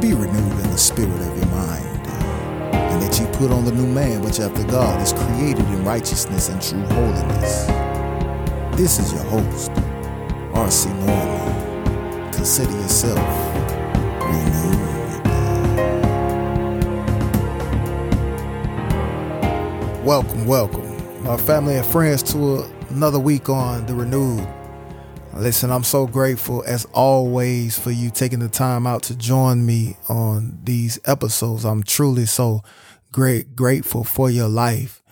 be renewed in the spirit of your mind. And that you put on the new man, which after God is created in righteousness and true holiness. This is your host, R.C. Norman. Consider yourself renewed. Welcome, welcome, my family and friends, to another week on The Renewed. Listen, I'm so grateful as always for you taking the time out to join me on these episodes. I'm truly so great grateful for your life.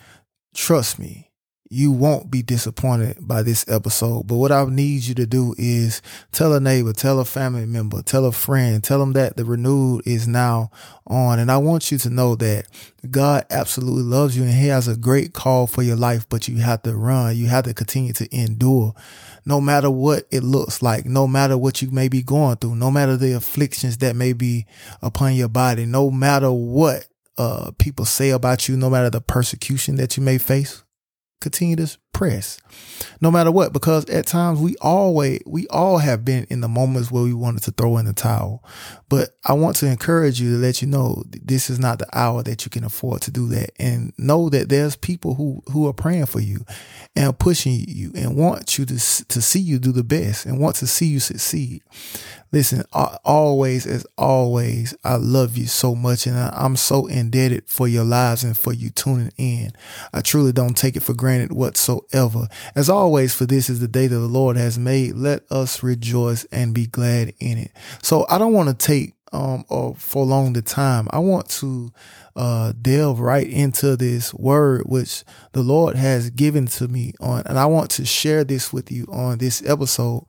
Trust me, you won't be disappointed by this episode. But what I need you to do is tell a neighbor, tell a family member, tell a friend, tell them that the renewed is now on. And I want you to know that God absolutely loves you and he has a great call for your life, but you have to run. You have to continue to endure no matter what it looks like, no matter what you may be going through, no matter the afflictions that may be upon your body, no matter what uh, people say about you, no matter the persecution that you may face continue to press no matter what because at times we always we all have been in the moments where we wanted to throw in the towel. But i want to encourage you to let you know this is not the hour that you can afford to do that. And know that there's people who who are praying for you and pushing you and want you to to see you do the best and want to see you succeed Listen, always as always, I love you so much and I'm so indebted for your lives and for you tuning in. I truly don't take it for granted whatsoever. As always, for this is the day that the Lord has made. Let us rejoice and be glad in it. So I don't want to take um or for long the time. I want to uh delve right into this word which the Lord has given to me on and I want to share this with you on this episode.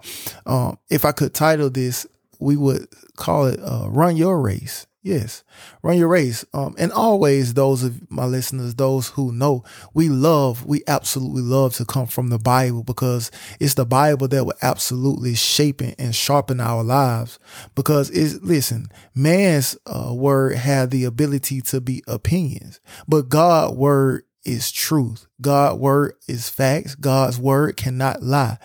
Um if I could title this we would call it uh, run your race. Yes, run your race. Um, and always those of my listeners, those who know, we love, we absolutely love to come from the Bible because it's the Bible that will absolutely shape and sharpen our lives. Because it's, listen, man's uh, word had the ability to be opinions, but God's word is truth. God's word is facts. God's word cannot lie.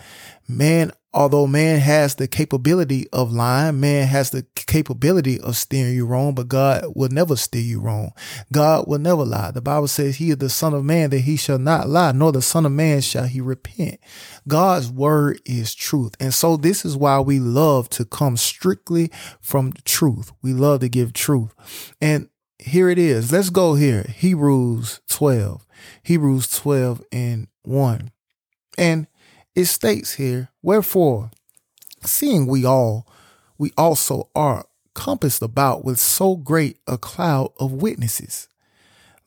Man although man has the capability of lying, man has the capability of steering you wrong, but God will never steer you wrong. God will never lie. The Bible says he is the son of man that he shall not lie, nor the son of man shall he repent. God's word is truth. And so this is why we love to come strictly from the truth. We love to give truth. And here it is. Let's go here. Hebrews 12, Hebrews 12 and 1. And it states here, wherefore, seeing we all, we also are compassed about with so great a cloud of witnesses,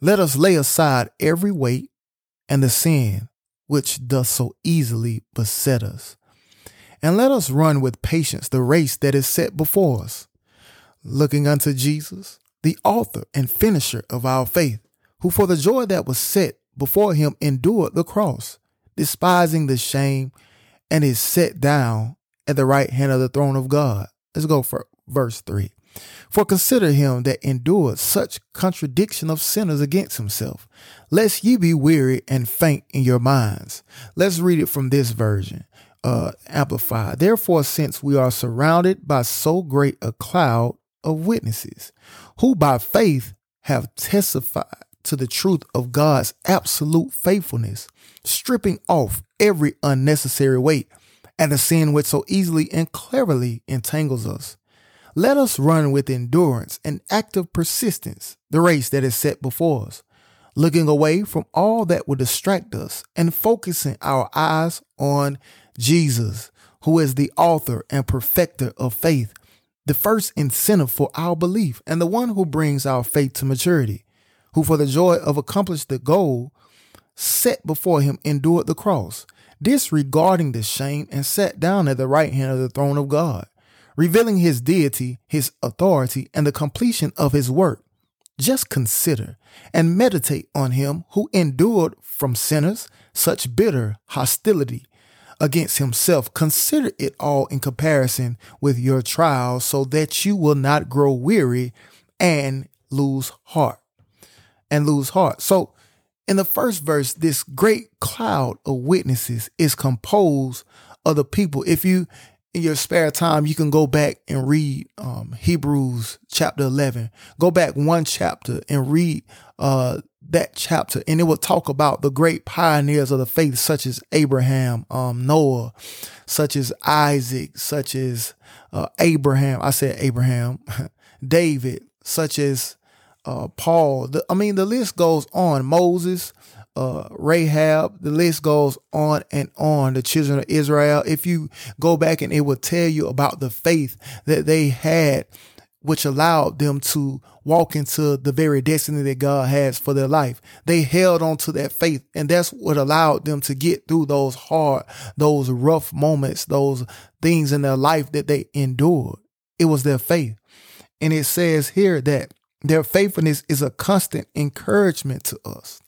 let us lay aside every weight and the sin which doth so easily beset us. And let us run with patience the race that is set before us, looking unto Jesus, the author and finisher of our faith, who for the joy that was set before him endured the cross, despising the shame, and is set down at the right hand of the throne of God. Let's go for verse 3. For consider him that endured such contradiction of sinners against himself, lest ye be weary and faint in your minds. Let's read it from this version, uh, amplified. Therefore, since we are surrounded by so great a cloud of witnesses, who by faith have testified to the truth of God's absolute faithfulness, stripping off every unnecessary weight and the sin which so easily and cleverly entangles us. Let us run with endurance and active persistence the race that is set before us, looking away from all that would distract us and focusing our eyes on Jesus, who is the author and perfecter of faith, the first incentive for our belief, and the one who brings our faith to maturity, who for the joy of accomplish the goal set before him endured the cross, disregarding the shame, and sat down at the right hand of the throne of God, revealing his deity, his authority, and the completion of his work. Just consider and meditate on him who endured from sinners such bitter hostility against himself. Consider it all in comparison with your trials so that you will not grow weary and lose heart. And lose heart. So in the first verse, this great cloud of witnesses is composed of the people. If you in your spare time, you can go back and read um, Hebrews chapter 11. Go back one chapter and read uh, that chapter, and it will talk about the great pioneers of the faith, such as Abraham, um, Noah, such as Isaac, such as uh, Abraham. I said Abraham, David, such as uh, Paul. The, I mean, the list goes on. Moses, uh, Rahab, the list goes on and on. The children of Israel. If you go back and it will tell you about the faith that they had, which allowed them to walk into the very destiny that God has for their life. They held on to that faith, and that's what allowed them to get through those hard, those rough moments, those things in their life that they endured. It was their faith. And it says here that their faithfulness is a constant encouragement to us.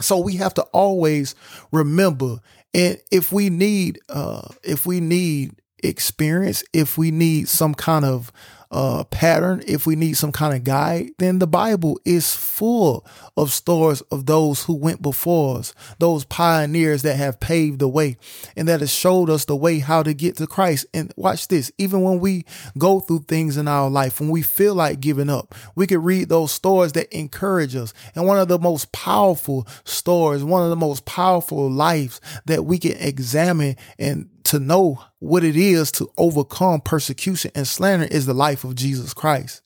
So we have to always remember, and if we need, uh, if we need experience, if we need some kind of uh, pattern, if we need some kind of guide, then the Bible is full of stories of those who went before us, those pioneers that have paved the way and that has showed us the way how to get to Christ. And watch this, even when we go through things in our life, when we feel like giving up, we could read those stories that encourage us. And one of the most powerful stories, one of the most powerful lives that we can examine and to know what it is to overcome persecution and slander is the life of Jesus Christ.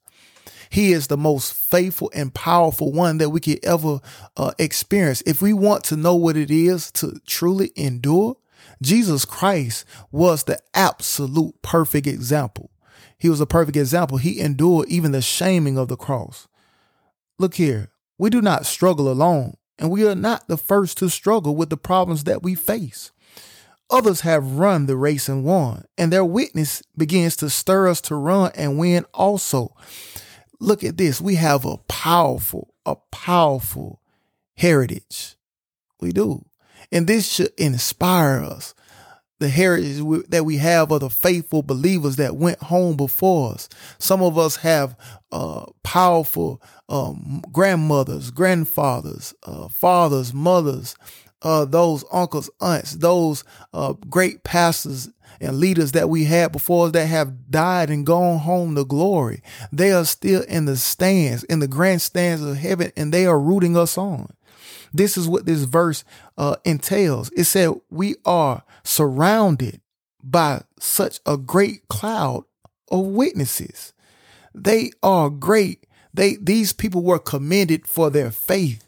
He is the most faithful and powerful one that we could ever uh, experience. If we want to know what it is to truly endure, Jesus Christ was the absolute perfect example. He was a perfect example. He endured even the shaming of the cross. Look here, we do not struggle alone, and we are not the first to struggle with the problems that we face. Others have run the race and won, and their witness begins to stir us to run and win also. Look at this. We have a powerful, a powerful heritage. We do. And this should inspire us. The heritage that we have of the faithful believers that went home before us. Some of us have uh, powerful um, grandmothers, grandfathers, uh, fathers, mothers, uh, those uncles, aunts, those uh, great pastors and leaders that we had before that have died and gone home to glory. They are still in the stands, in the grandstands of heaven, and they are rooting us on. This is what this verse uh, entails. It said, We are surrounded by such a great cloud of witnesses. They are great. They these people were commended for their faith.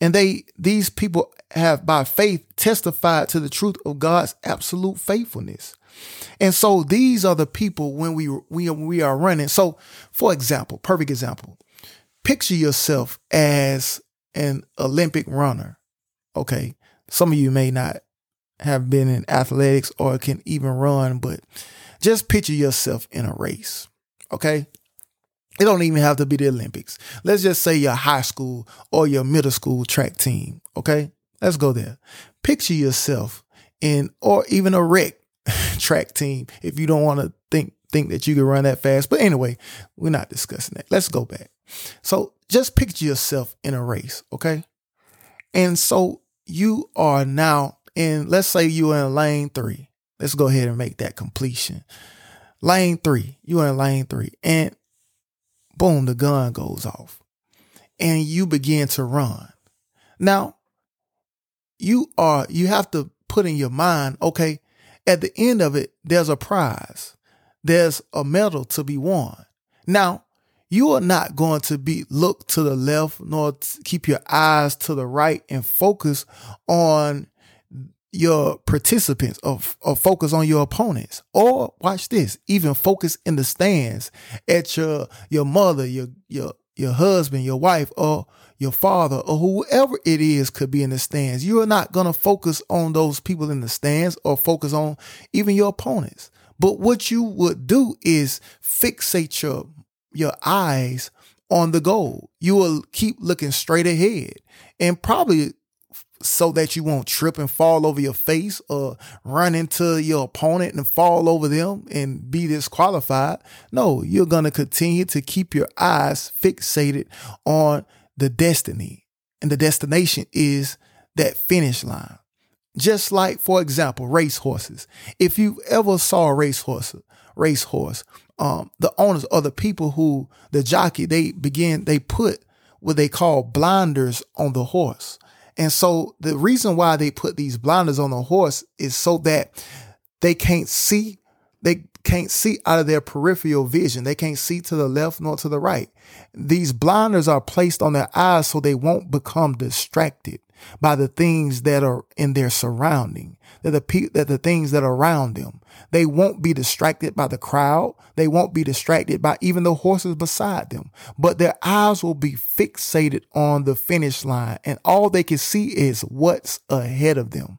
And they these people have by faith testified to the truth of God's absolute faithfulness. And so these are the people when we we we are running. So for example, perfect example. Picture yourself as an Olympic runner. Okay. Some of you may not have been in athletics or can even run, but just picture yourself in a race. Okay. It don't even have to be the Olympics. Let's just say your high school or your middle school track team. Okay. Let's go there. Picture yourself in, or even a rec track team if you don't want to think think that you can run that fast. But anyway, we're not discussing that. Let's go back. So just picture yourself in a race, okay? And so you are now in, let's say you're in lane three. Let's go ahead and make that completion. Lane three, you in lane three, and boom, the gun goes off and you begin to run. Now, you are, you have to put in your mind, okay, at the end of it, there's a prize. There's a medal to be won. Now, you are not going to be look to the left nor keep your eyes to the right and focus on your participants or, or focus on your opponents. Or watch this even focus in the stands at your your mother your your your husband your wife or your father or whoever it is could be in the stands. You are not going to focus on those people in the stands or focus on even your opponents. But what you would do is fixate your your eyes on the goal. You will keep looking straight ahead. And probably so that you won't trip and fall over your face or run into your opponent and fall over them and be disqualified. No, you're going to continue to keep your eyes fixated on the destiny. And the destination is that finish line. Just like, for example, race horses. If you ever saw a racehorse, racehorse, um, the owners or the people who the jockey they begin they put what they call blinders on the horse. And so the reason why they put these blinders on the horse is so that they can't see, they can't see out of their peripheral vision. They can't see to the left nor to the right. These blinders are placed on their eyes so they won't become distracted by the things that are in their surrounding, that the pe- that the things that are around them. They won't be distracted by the crowd. They won't be distracted by even the horses beside them, but their eyes will be fixated on the finish line and all they can see is what's ahead of them,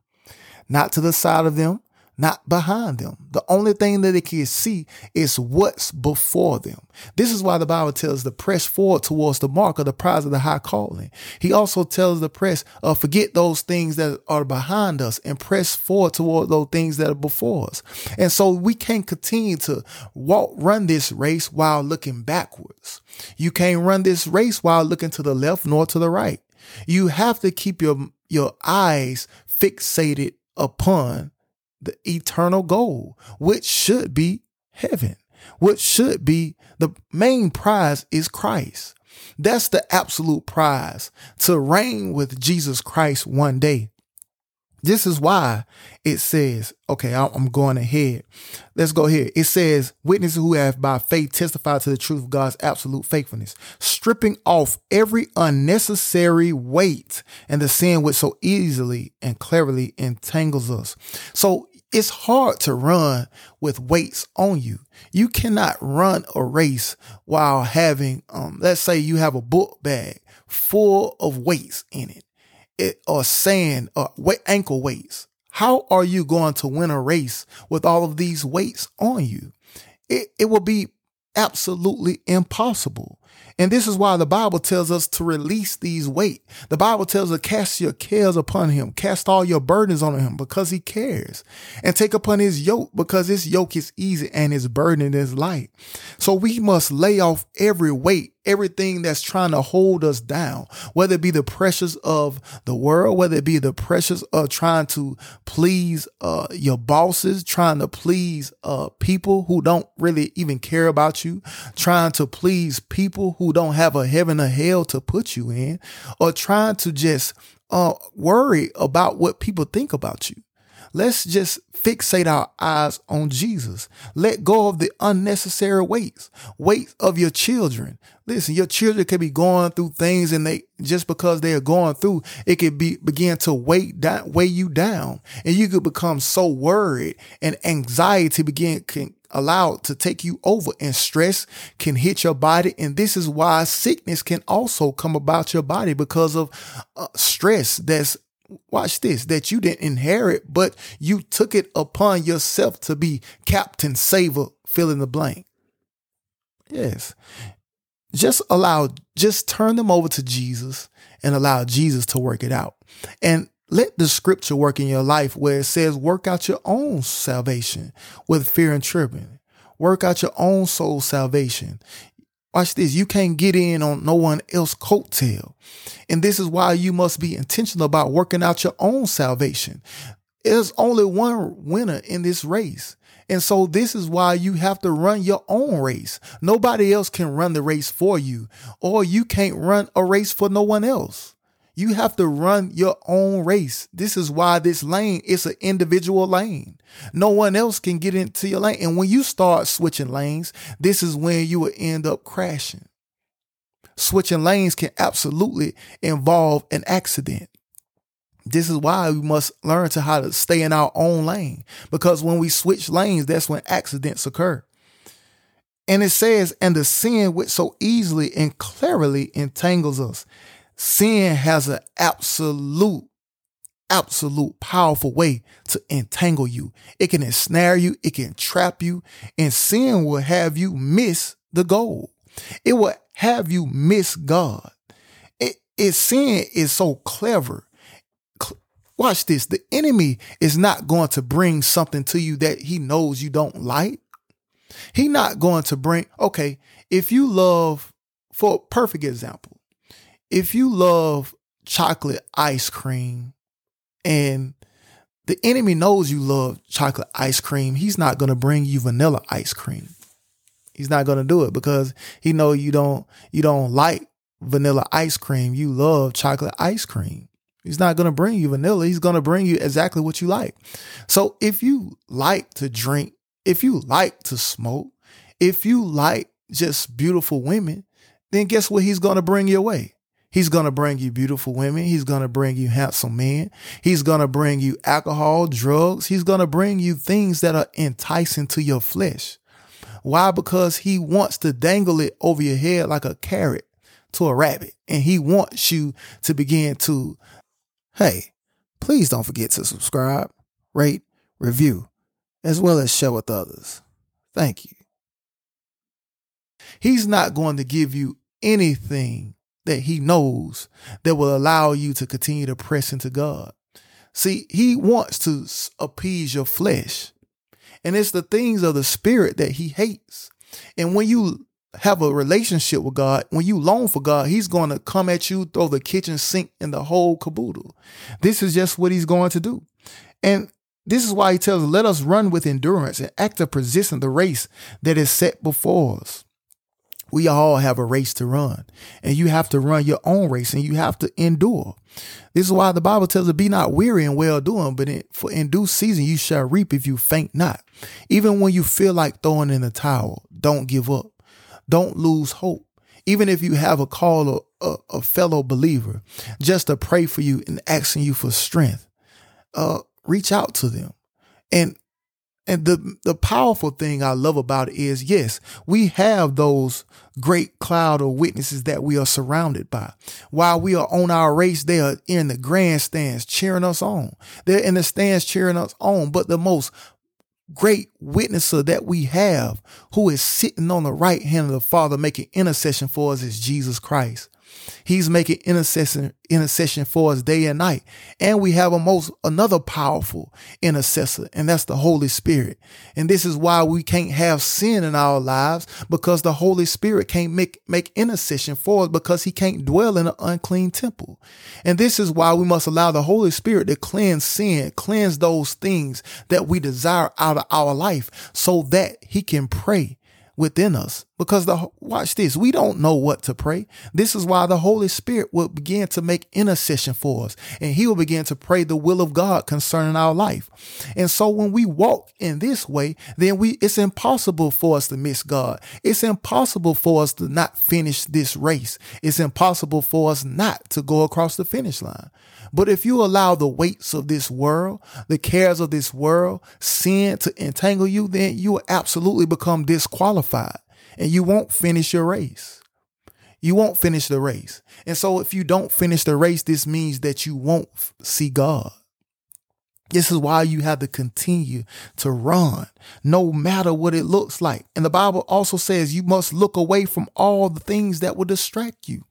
not to the side of them, not behind them. The only thing that they can see is what's before them. This is why the Bible tells the press forward towards the mark of the prize of the high calling. He also tells the press, uh, forget those things that are behind us and press forward toward those things that are before us. And so we can't continue to walk, run this race while looking backwards. You can't run this race while looking to the left nor to the right. You have to keep your, your eyes fixated upon the eternal goal, which should be heaven, which should be the main prize is Christ. That's the absolute prize to reign with Jesus Christ one day. This is why it says, okay, I'm going ahead. Let's go here. It says, witnesses who have by faith testified to the truth of God's absolute faithfulness, stripping off every unnecessary weight and the sin which so easily and cleverly entangles us. So it's hard to run with weights on you. You cannot run a race while having, um, let's say you have a book bag full of weights in it, it or sand or weight, ankle weights. How are you going to win a race with all of these weights on you? It, it will be absolutely impossible. And this is why the Bible tells us to release these weight. The Bible tells us cast your cares upon him, cast all your burdens on him because he cares and take upon his yoke because his yoke is easy and his burden is light. So we must lay off every weight everything that's trying to hold us down, whether it be the pressures of the world, whether it be the pressures of trying to please uh, your bosses, trying to please uh, people who don't really even care about you, trying to please people who don't have a heaven or hell to put you in, or trying to just uh, worry about what people think about you. Let's just fixate our eyes on Jesus. Let go of the unnecessary weights, weight of your children. Listen, your children could be going through things and they, just because they are going through, it could be, begin to weigh down, weigh you down and you could become so worried and anxiety begin, can allow to take you over and stress can hit your body. And this is why sickness can also come about your body because of uh, stress that's watch this, that you didn't inherit, but you took it upon yourself to be Captain Saver, fill in the blank. Yes. Just allow, just turn them over to Jesus and allow Jesus to work it out. And let the scripture work in your life where it says, work out your own salvation with fear and trembling. Work out your own soul salvation. Watch this. You can't get in on no one else coattail. And this is why you must be intentional about working out your own salvation. There's only one winner in this race. And so this is why you have to run your own race. Nobody else can run the race for you, or you can't run a race for no one else. You have to run your own race. This is why this lane is an individual lane. No one else can get into your lane. And when you start switching lanes, this is when you will end up crashing. Switching lanes can absolutely involve an accident. This is why we must learn to how to stay in our own lane because when we switch lanes, that's when accidents occur. And it says, and the sin which so easily and clearly entangles us sin has an absolute, absolute powerful way to entangle you. It can ensnare you. It can trap you and sin will have you miss the goal. It will have you miss God. It, it sin is so clever. Watch this. The enemy is not going to bring something to you that he knows you don't like. He not going to bring, okay, if you love, for perfect example, if you love chocolate ice cream and The enemy knows you love chocolate ice cream. He's not going to bring you vanilla ice cream. He's not going to do it because he know you don't you don't like vanilla ice cream. You love chocolate ice cream. He's not going to bring you vanilla. He's going to bring you exactly what you like. So if you like to drink, if you like to smoke, if you like just beautiful women, then guess what he's going to bring your way? He's going to bring you beautiful women. He's going to bring you handsome men. He's going to bring you alcohol, drugs. He's going to bring you things that are enticing to your flesh. Why? Because he wants to dangle it over your head like a carrot to a rabbit. And he wants you to begin to, hey, please don't forget to subscribe, rate, review, as well as share with others. Thank you. He's not going to give you anything that he knows that will allow you to continue to press into God. See, he wants to appease your flesh. And it's the things of the spirit that he hates. And when you have a relationship with God, when you long for God, he's going to come at you, throw the kitchen sink and the whole caboodle. This is just what he's going to do. And this is why he tells us, let us run with endurance and act of persistence the race that is set before us. We all have a race to run and you have to run your own race and you have to endure. This is why the Bible tells us be not weary in well doing, but in, for in due season you shall reap if you faint not. Even when you feel like throwing in the towel, don't give up. Don't lose hope. Even if you have a call a, a, a fellow believer just to pray for you and asking you for strength, uh, reach out to them. And and the the powerful thing I love about it is yes, we have those great cloud of witnesses that we are surrounded by. While we are on our race, they are in the grandstands cheering us on. They're in the stands cheering us on. But the most great witnesser that we have who is sitting on the right hand of the Father making intercession for us is Jesus Christ. He's making intercession intercession for us day and night. And we have a most another powerful intercessor, and that's the Holy Spirit. And this is why we can't have sin in our lives because the Holy Spirit can't make make intercession for us because he can't dwell in an unclean temple. And this is why we must allow the Holy Spirit to cleanse sin, cleanse those things that we desire out of our life so that he can pray within us. Because the watch this we don't know what to pray. This is why the holy spirit will begin to make intercession for us. And he will begin to pray the will of god concerning our life. And so when we walk in this way then we it's impossible for us to miss god. It's impossible for us to not finish this race. It's impossible for us not to go across the finish line. But if you allow the weights of this world, the cares of this world, sin to entangle you, then you will absolutely become disqualified and you won't finish your race. You won't finish the race. And so if you don't finish the race, this means that you won't see God. This is why you have to continue to run, no matter what it looks like. And the Bible also says you must look away from all the things that will distract you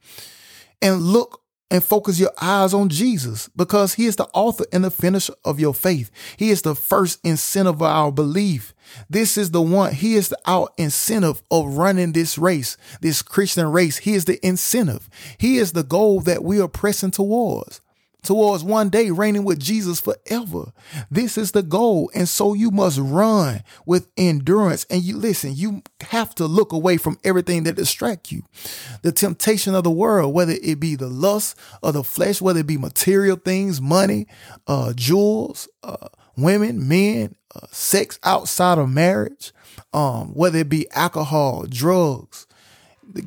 and look and focus your eyes on Jesus because he is the author and the finisher of your faith. He is the first incentive of our belief. This is the one, he is the our incentive of running this race, this Christian race. He is the incentive. He is the goal that we are pressing towards towards one day reigning with Jesus forever. This is the goal. And so you must run with endurance. And you listen, you have to look away from everything that distract you. The temptation of the world, whether it be the lust of the flesh, whether it be material things, money, uh, jewels, uh, women, men, uh, sex outside of marriage, um, whether it be alcohol, drugs,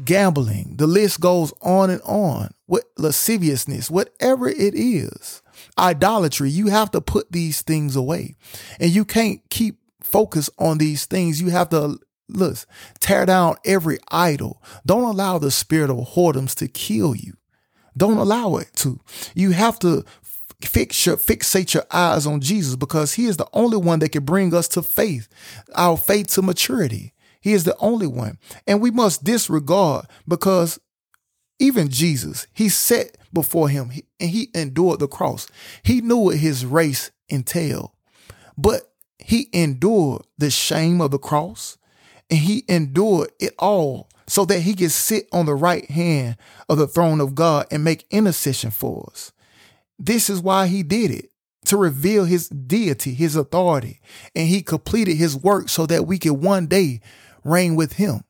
gambling, the list goes on and on. What lasciviousness, whatever it is, idolatry, you have to put these things away. And you can't keep focus on these things. You have to look, tear down every idol. Don't allow the spirit of whoredoms to kill you. Don't allow it to. You have to fix your, fixate your eyes on Jesus because he is the only one that can bring us to faith, our faith to maturity. He is the only one. And we must disregard because even Jesus, he sat before him and he endured the cross. He knew what his race entailed, but he endured the shame of the cross and he endured it all so that he could sit on the right hand of the throne of God and make intercession for us. This is why he did it to reveal his deity, his authority, and he completed his work so that we could one day reign with him.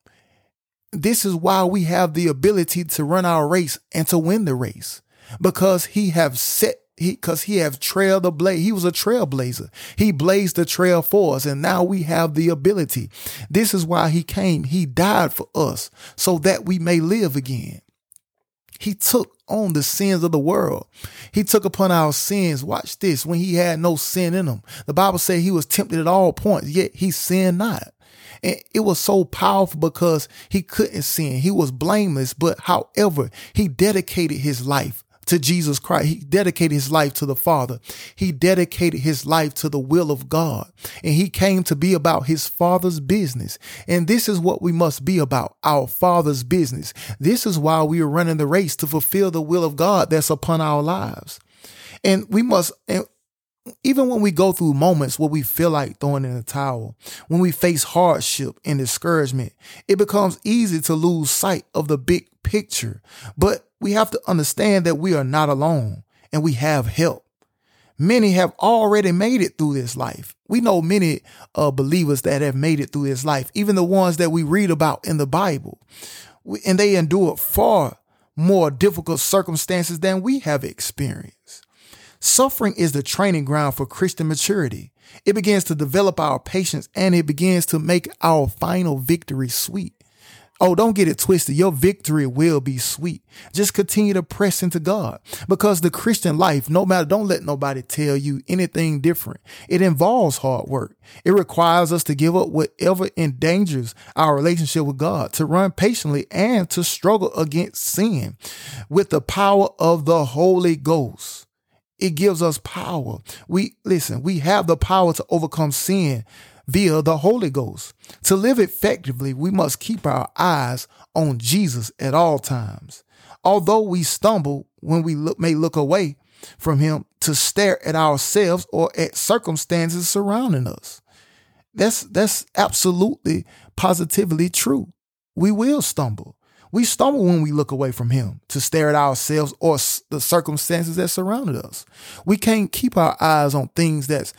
This is why we have the ability to run our race and to win the race because he have set he because he have trailed the blaze. He was a trailblazer. He blazed the trail for us, and now we have the ability. This is why he came. He died for us so that we may live again. He took on the sins of the world. He took upon our sins. Watch this when he had no sin in him. The Bible said he was tempted at all points, yet he sinned not. And it was so powerful because he couldn't sin. He was blameless, but however, he dedicated his life to Jesus Christ. He dedicated his life to the Father. He dedicated his life to the will of God. And he came to be about his Father's business. And this is what we must be about our Father's business. This is why we are running the race to fulfill the will of God that's upon our lives. And we must, and even when we go through moments where we feel like throwing in the towel, when we face hardship and discouragement, it becomes easy to lose sight of the big picture. But we have to understand that we are not alone and we have help. Many have already made it through this life. We know many uh, believers that have made it through this life, even the ones that we read about in the Bible. And they endured far more difficult circumstances than we have experienced. Suffering is the training ground for Christian maturity. It begins to develop our patience and it begins to make our final victory sweet. Oh, don't get it twisted. Your victory will be sweet. Just continue to press into God because the Christian life, no matter, don't let nobody tell you anything different. It involves hard work. It requires us to give up whatever endangers our relationship with God, to run patiently and to struggle against sin with the power of the Holy Ghost. It gives us power. We listen, we have the power to overcome sin via the Holy Ghost. To live effectively, we must keep our eyes on Jesus at all times. Although we stumble when we look, may look away from him to stare at ourselves or at circumstances surrounding us. That's that's absolutely positively true. We will stumble. We stumble when we look away from Him to stare at ourselves or the circumstances that surrounded us. We can't keep our eyes on things that's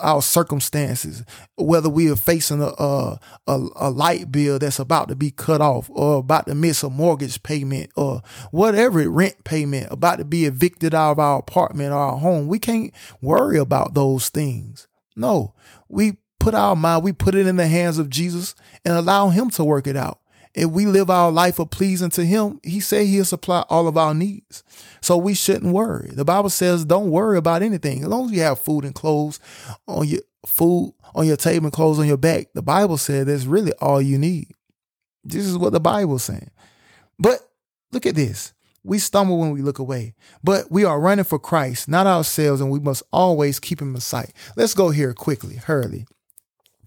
our circumstances, whether we are facing a, a, a light bill that's about to be cut off, or about to miss a mortgage payment, or whatever rent payment, about to be evicted out of our apartment or our home. We can't worry about those things. No, we put our mind, we put it in the hands of Jesus and allow Him to work it out if we live our life of pleasing to him, he said he'll supply all of our needs. So we shouldn't worry. The Bible says don't worry about anything. As long as you have food and clothes on your food on your table and clothes on your back, the Bible said that's really all you need. This is what the Bible's saying. But look at this. We stumble when we look away, but we are running for Christ, not ourselves, and we must always keep him in sight. Let's go here quickly, hurry.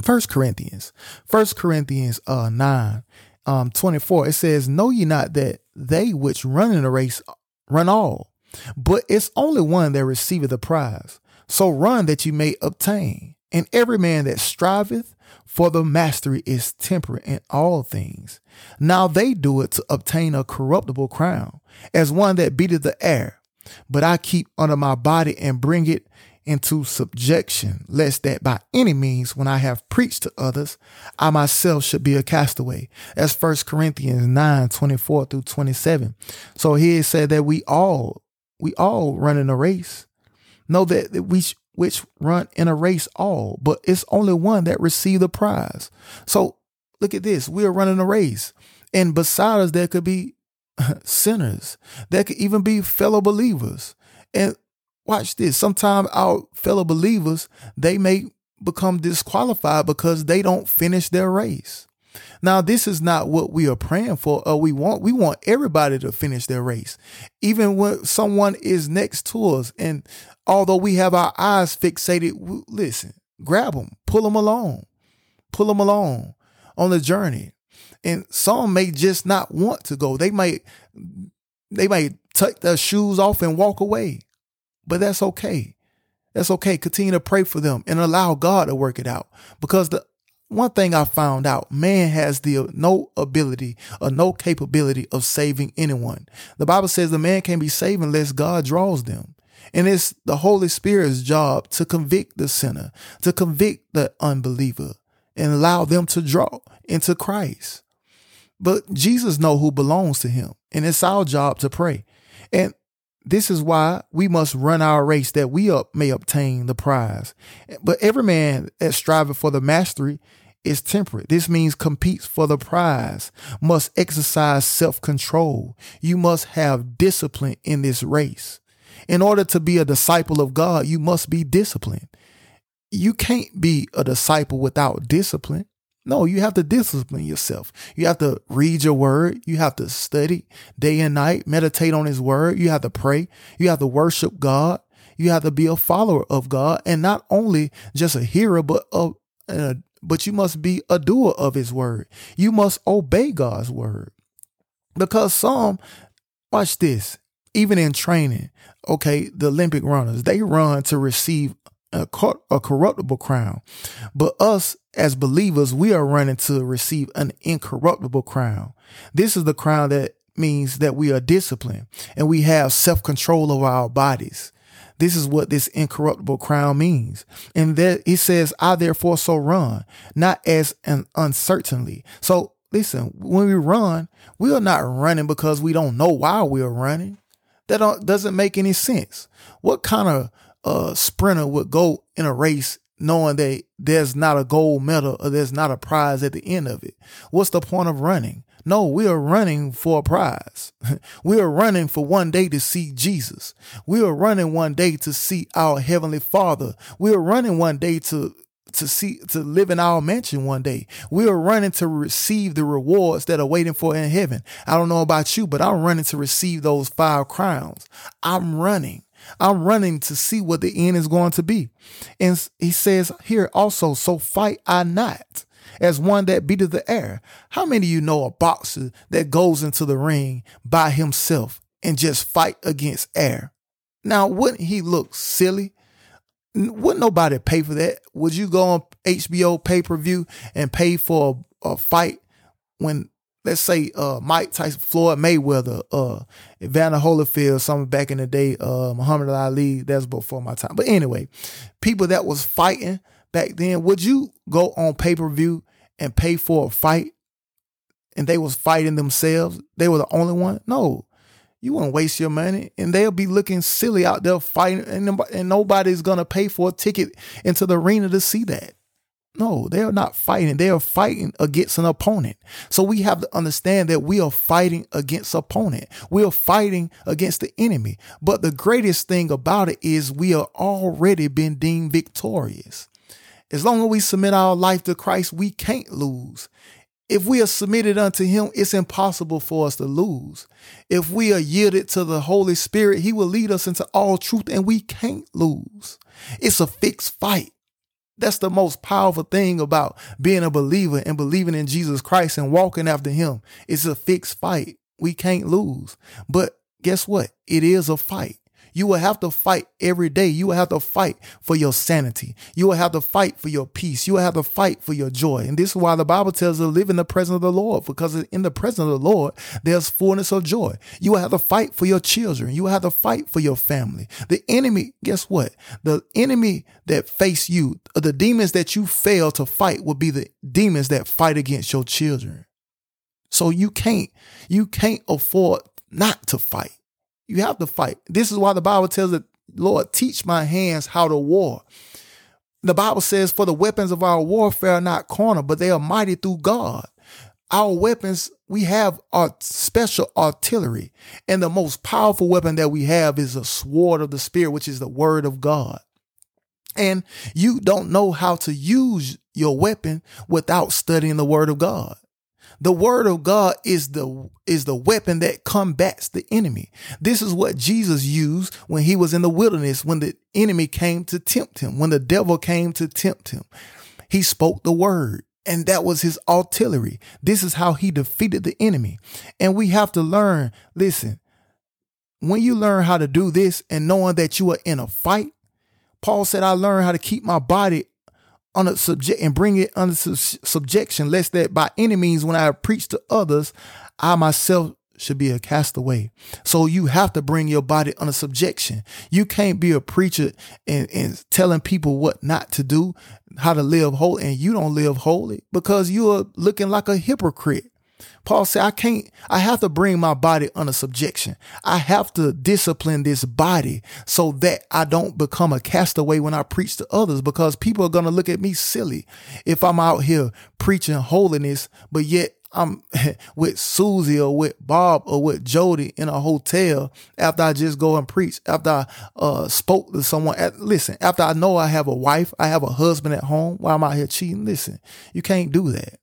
First Corinthians, First Corinthians uh, 9 um, 24, it says, Know ye not that they which run in a race run all, but it's only one that receiveth the prize. So run that you may obtain. And every man that striveth for the mastery is temperate in all things. Now they do it to obtain a corruptible crown, as one that beateth the air. But I keep under my body and bring it into subjection, lest that by any means, when I have preached to others, I myself should be a castaway. That's First Corinthians 9, 24 through 27. So here it said that we all, we all run in a race. Know that, we which run in a race all, but it's only one that receive the prize. So look at this. We are running a race. And beside us, there could be sinners. There could even be fellow believers. And watch this. Sometimes our fellow believers, they may become disqualified because they don't finish their race. Now, this is not what we are praying for or we want. We want everybody to finish their race, even when someone is next to us. And although we have our eyes fixated, listen, grab them, pull them along, pull them along on the journey. And some may just not want to go. They might, they might take their shoes off and walk away. But that's okay. That's okay. Continue to pray for them and allow God to work it out. Because the one thing I found out, man has the no ability or no capability of saving anyone. The Bible says the man can't be saved unless God draws them. And it's the Holy Spirit's job to convict the sinner, to convict the unbeliever and allow them to draw into Christ. But Jesus know who belongs to him, and it's our job to pray. And this is why we must run our race that we up may obtain the prize. But every man that striveth for the mastery is temperate. This means competes for the prize, must exercise self control. You must have discipline in this race. In order to be a disciple of God, you must be disciplined. You can't be a disciple without discipline. No, you have to discipline yourself. You have to read your word. You have to study day and night, meditate on his word. You have to pray. You have to worship God. You have to be a follower of God and not only just a hearer, but a, a but you must be a doer of his word. You must obey God's word. Because some, watch this, even in training, okay, the Olympic runners, they run to receive a, a corruptible crown. But us as believers, we are running to receive an incorruptible crown. This is the crown that means that we are disciplined and we have self control over our bodies. This is what this incorruptible crown means. And that he says, I therefore so run, not as an uncertainly. So listen, when we run, we are not running because we don't know why we are running. That doesn't make any sense. What kind of uh, sprinter would go in a race knowing that there's not a gold medal or there's not a prize at the end of it? What's the point of running? No, we are running for a prize. we are running for one day to see Jesus. We are running one day to see our heavenly Father. We are running one day to to see to live in our mansion one day. We are running to receive the rewards that are waiting for in heaven. I don't know about you, but I'm running to receive those five crowns. I'm running. I'm running to see what the end is going to be. And he says here also, so fight I not as one that beateth the air. How many of you know a boxer that goes into the ring by himself and just fight against air? Now, wouldn't he look silly? Wouldn't nobody pay for that? Would you go on HBO pay per view and pay for a, a, fight when, let's say, uh, Mike Tyson, Floyd Mayweather, uh, Evander Holyfield, something back in the day, uh, Muhammad Ali, that's before my time. But anyway, people that was fighting back then, would you go on pay per view and pay for a fight and they was fighting themselves? They were the only one? No you won't waste your money and they'll be looking silly out there fighting and, and nobody's to pay for a ticket into the arena to see that. No, they're not fighting. They are fighting against an opponent. So we have to understand that we are fighting against opponent. We are fighting against the enemy. But the greatest thing about it is we are already been deemed victorious. As long as we submit our life to Christ, we can't lose. If we are submitted unto him, it's impossible for us to lose. If we are yielded to the Holy Spirit, he will lead us into all truth and we can't lose. It's a fixed fight. That's the most powerful thing about being a believer and believing in Jesus Christ and walking after him. It's a fixed fight. We can't lose. But guess what? It is a fight. You will have to fight every day. You will have to fight for your sanity. You will have to fight for your peace. You will have to fight for your joy. And this is why the Bible tells us to live in the presence of the Lord, because in the presence of the Lord, there's fullness of joy. You will have to fight for your children. You will have to fight for your family. The enemy, guess what? The enemy that face you, the demons that you fail to fight will be the demons that fight against your children. So you can't, you can't afford not to fight. You have to fight. This is why the Bible tells the Lord, teach my hands how to war. The Bible says, for the weapons of our warfare are not carnal, but they are mighty through God. Our weapons, we have our special artillery. And the most powerful weapon that we have is a sword of the Spirit, which is the word of God. And you don't know how to use your weapon without studying the word of God. The word of God is the is the weapon that combats the enemy. This is what Jesus used when he was in the wilderness when the enemy came to tempt him, when the devil came to tempt him. He spoke the word and that was his artillery. This is how he defeated the enemy. And we have to learn, listen, when you learn how to do this and knowing that you are in a fight, Paul said, I learned how to keep my body under subject and bring it under su- subjection, lest that by any means, when I preach to others, I myself should be a castaway. So you have to bring your body under subjection. You can't be a preacher and, and telling people what not to do, how to live holy, and you don't live holy because you are looking like a hypocrite. Paul said, I can't, I have to bring my body under subjection. I have to discipline this body so that I don't become a castaway when I preach to others because people are going to look at me silly if I'm out here preaching holiness, but yet I'm with Susie or with Bob or with Jody in a hotel after I just go and preach, after I uh, spoke to someone. At, listen, after I know I have a wife, I have a husband at home while I'm I here cheating. Listen, you can't do that.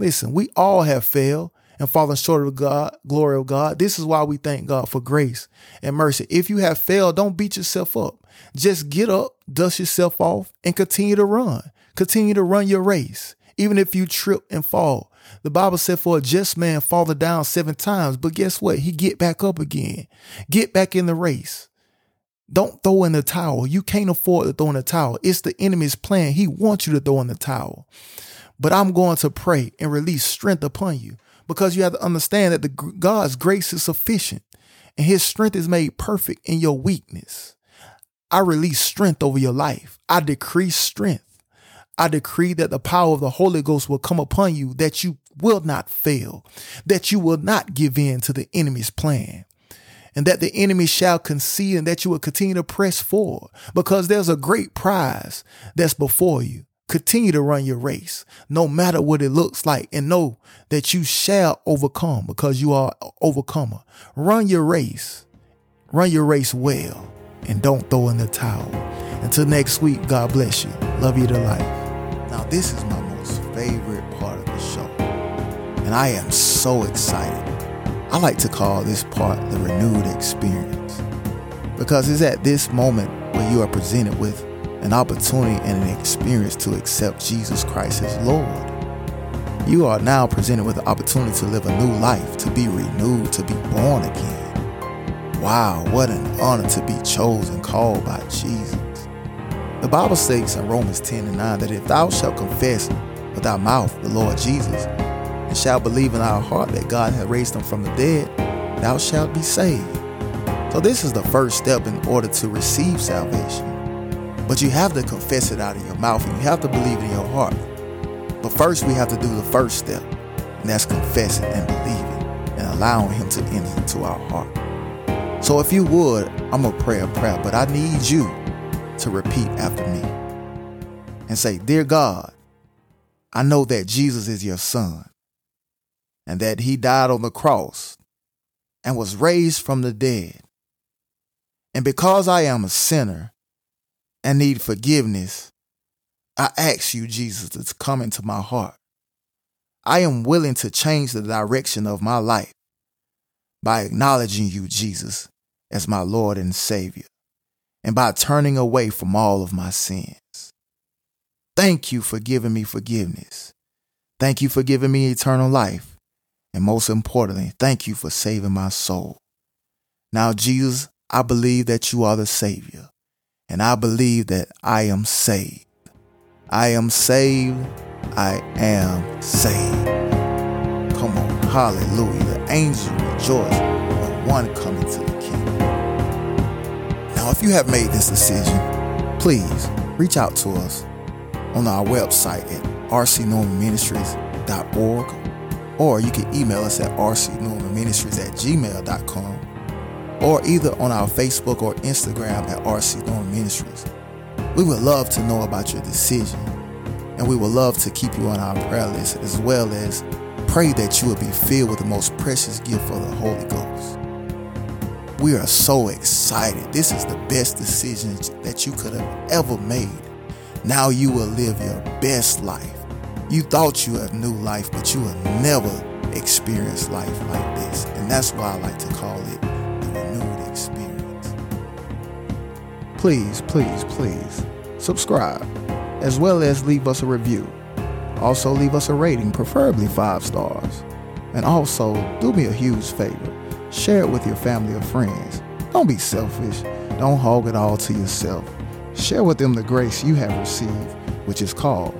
Listen, we all have failed and fallen short of God, glory of God. This is why we thank God for grace and mercy. If you have failed, don't beat yourself up. Just get up, dust yourself off, and continue to run. Continue to run your race, even if you trip and fall. The Bible said for a just man falling down seven times, but guess what? He get back up again. Get back in the race. Don't throw in the towel. You can't afford to throw in the towel. It's the enemy's plan. He wants you to throw in the towel. But I'm going to pray and release strength upon you because you have to understand that the God's grace is sufficient and his strength is made perfect in your weakness. I release strength over your life. I decrease strength. I decree that the power of the Holy Ghost will come upon you, that you will not fail, that you will not give in to the enemy's plan, and that the enemy shall concede and that you will continue to press forward because there's a great prize that's before you. Continue to run your race, no matter what it looks like, and know that you shall overcome because you are overcomer. Run your race, run your race well, and don't throw in the towel. Until next week, God bless you. Love you to life. Now, this is my most favorite part of the show, and I am so excited. I like to call this part the renewed experience because it's at this moment where you are presented with an opportunity and an experience to accept Jesus Christ as Lord. You are now presented with the opportunity to live a new life, to be renewed, to be born again. Wow, what an honor to be chosen, called by Jesus. The Bible states in Romans 10 and 9 that if thou shalt confess with thy mouth the Lord Jesus, and shalt believe in thy heart that God hath raised him from the dead, thou shalt be saved. So, this is the first step in order to receive salvation. But you have to confess it out of your mouth and you have to believe it in your heart. But first, we have to do the first step, and that's confessing and believing and allowing Him to enter into our heart. So, if you would, I'm going to pray a prayer, but I need you to repeat after me and say, Dear God, I know that Jesus is your Son and that He died on the cross and was raised from the dead. And because I am a sinner, and need forgiveness, I ask you, Jesus, to come into my heart. I am willing to change the direction of my life by acknowledging you, Jesus, as my Lord and Savior, and by turning away from all of my sins. Thank you for giving me forgiveness. Thank you for giving me eternal life. And most importantly, thank you for saving my soul. Now, Jesus, I believe that you are the Savior and I believe that I am saved. I am saved. I am saved. Come on, hallelujah. The angels rejoice when one coming to the kingdom. Now, if you have made this decision, please reach out to us on our website at rcnormanministries.org or you can email us at rcnormanministries at gmail.com or either on our Facebook or Instagram at RC Thorn Ministries. We would love to know about your decision, and we would love to keep you on our prayer list as well as pray that you will be filled with the most precious gift of the Holy Ghost. We are so excited. This is the best decision that you could have ever made. Now you will live your best life. You thought you had new life, but you will never experience life like this. And that's why I like to call it please, please, please subscribe, as well as leave us a review. Also, leave us a rating, preferably five stars. And also, do me a huge favor share it with your family or friends. Don't be selfish, don't hog it all to yourself. Share with them the grace you have received, which is called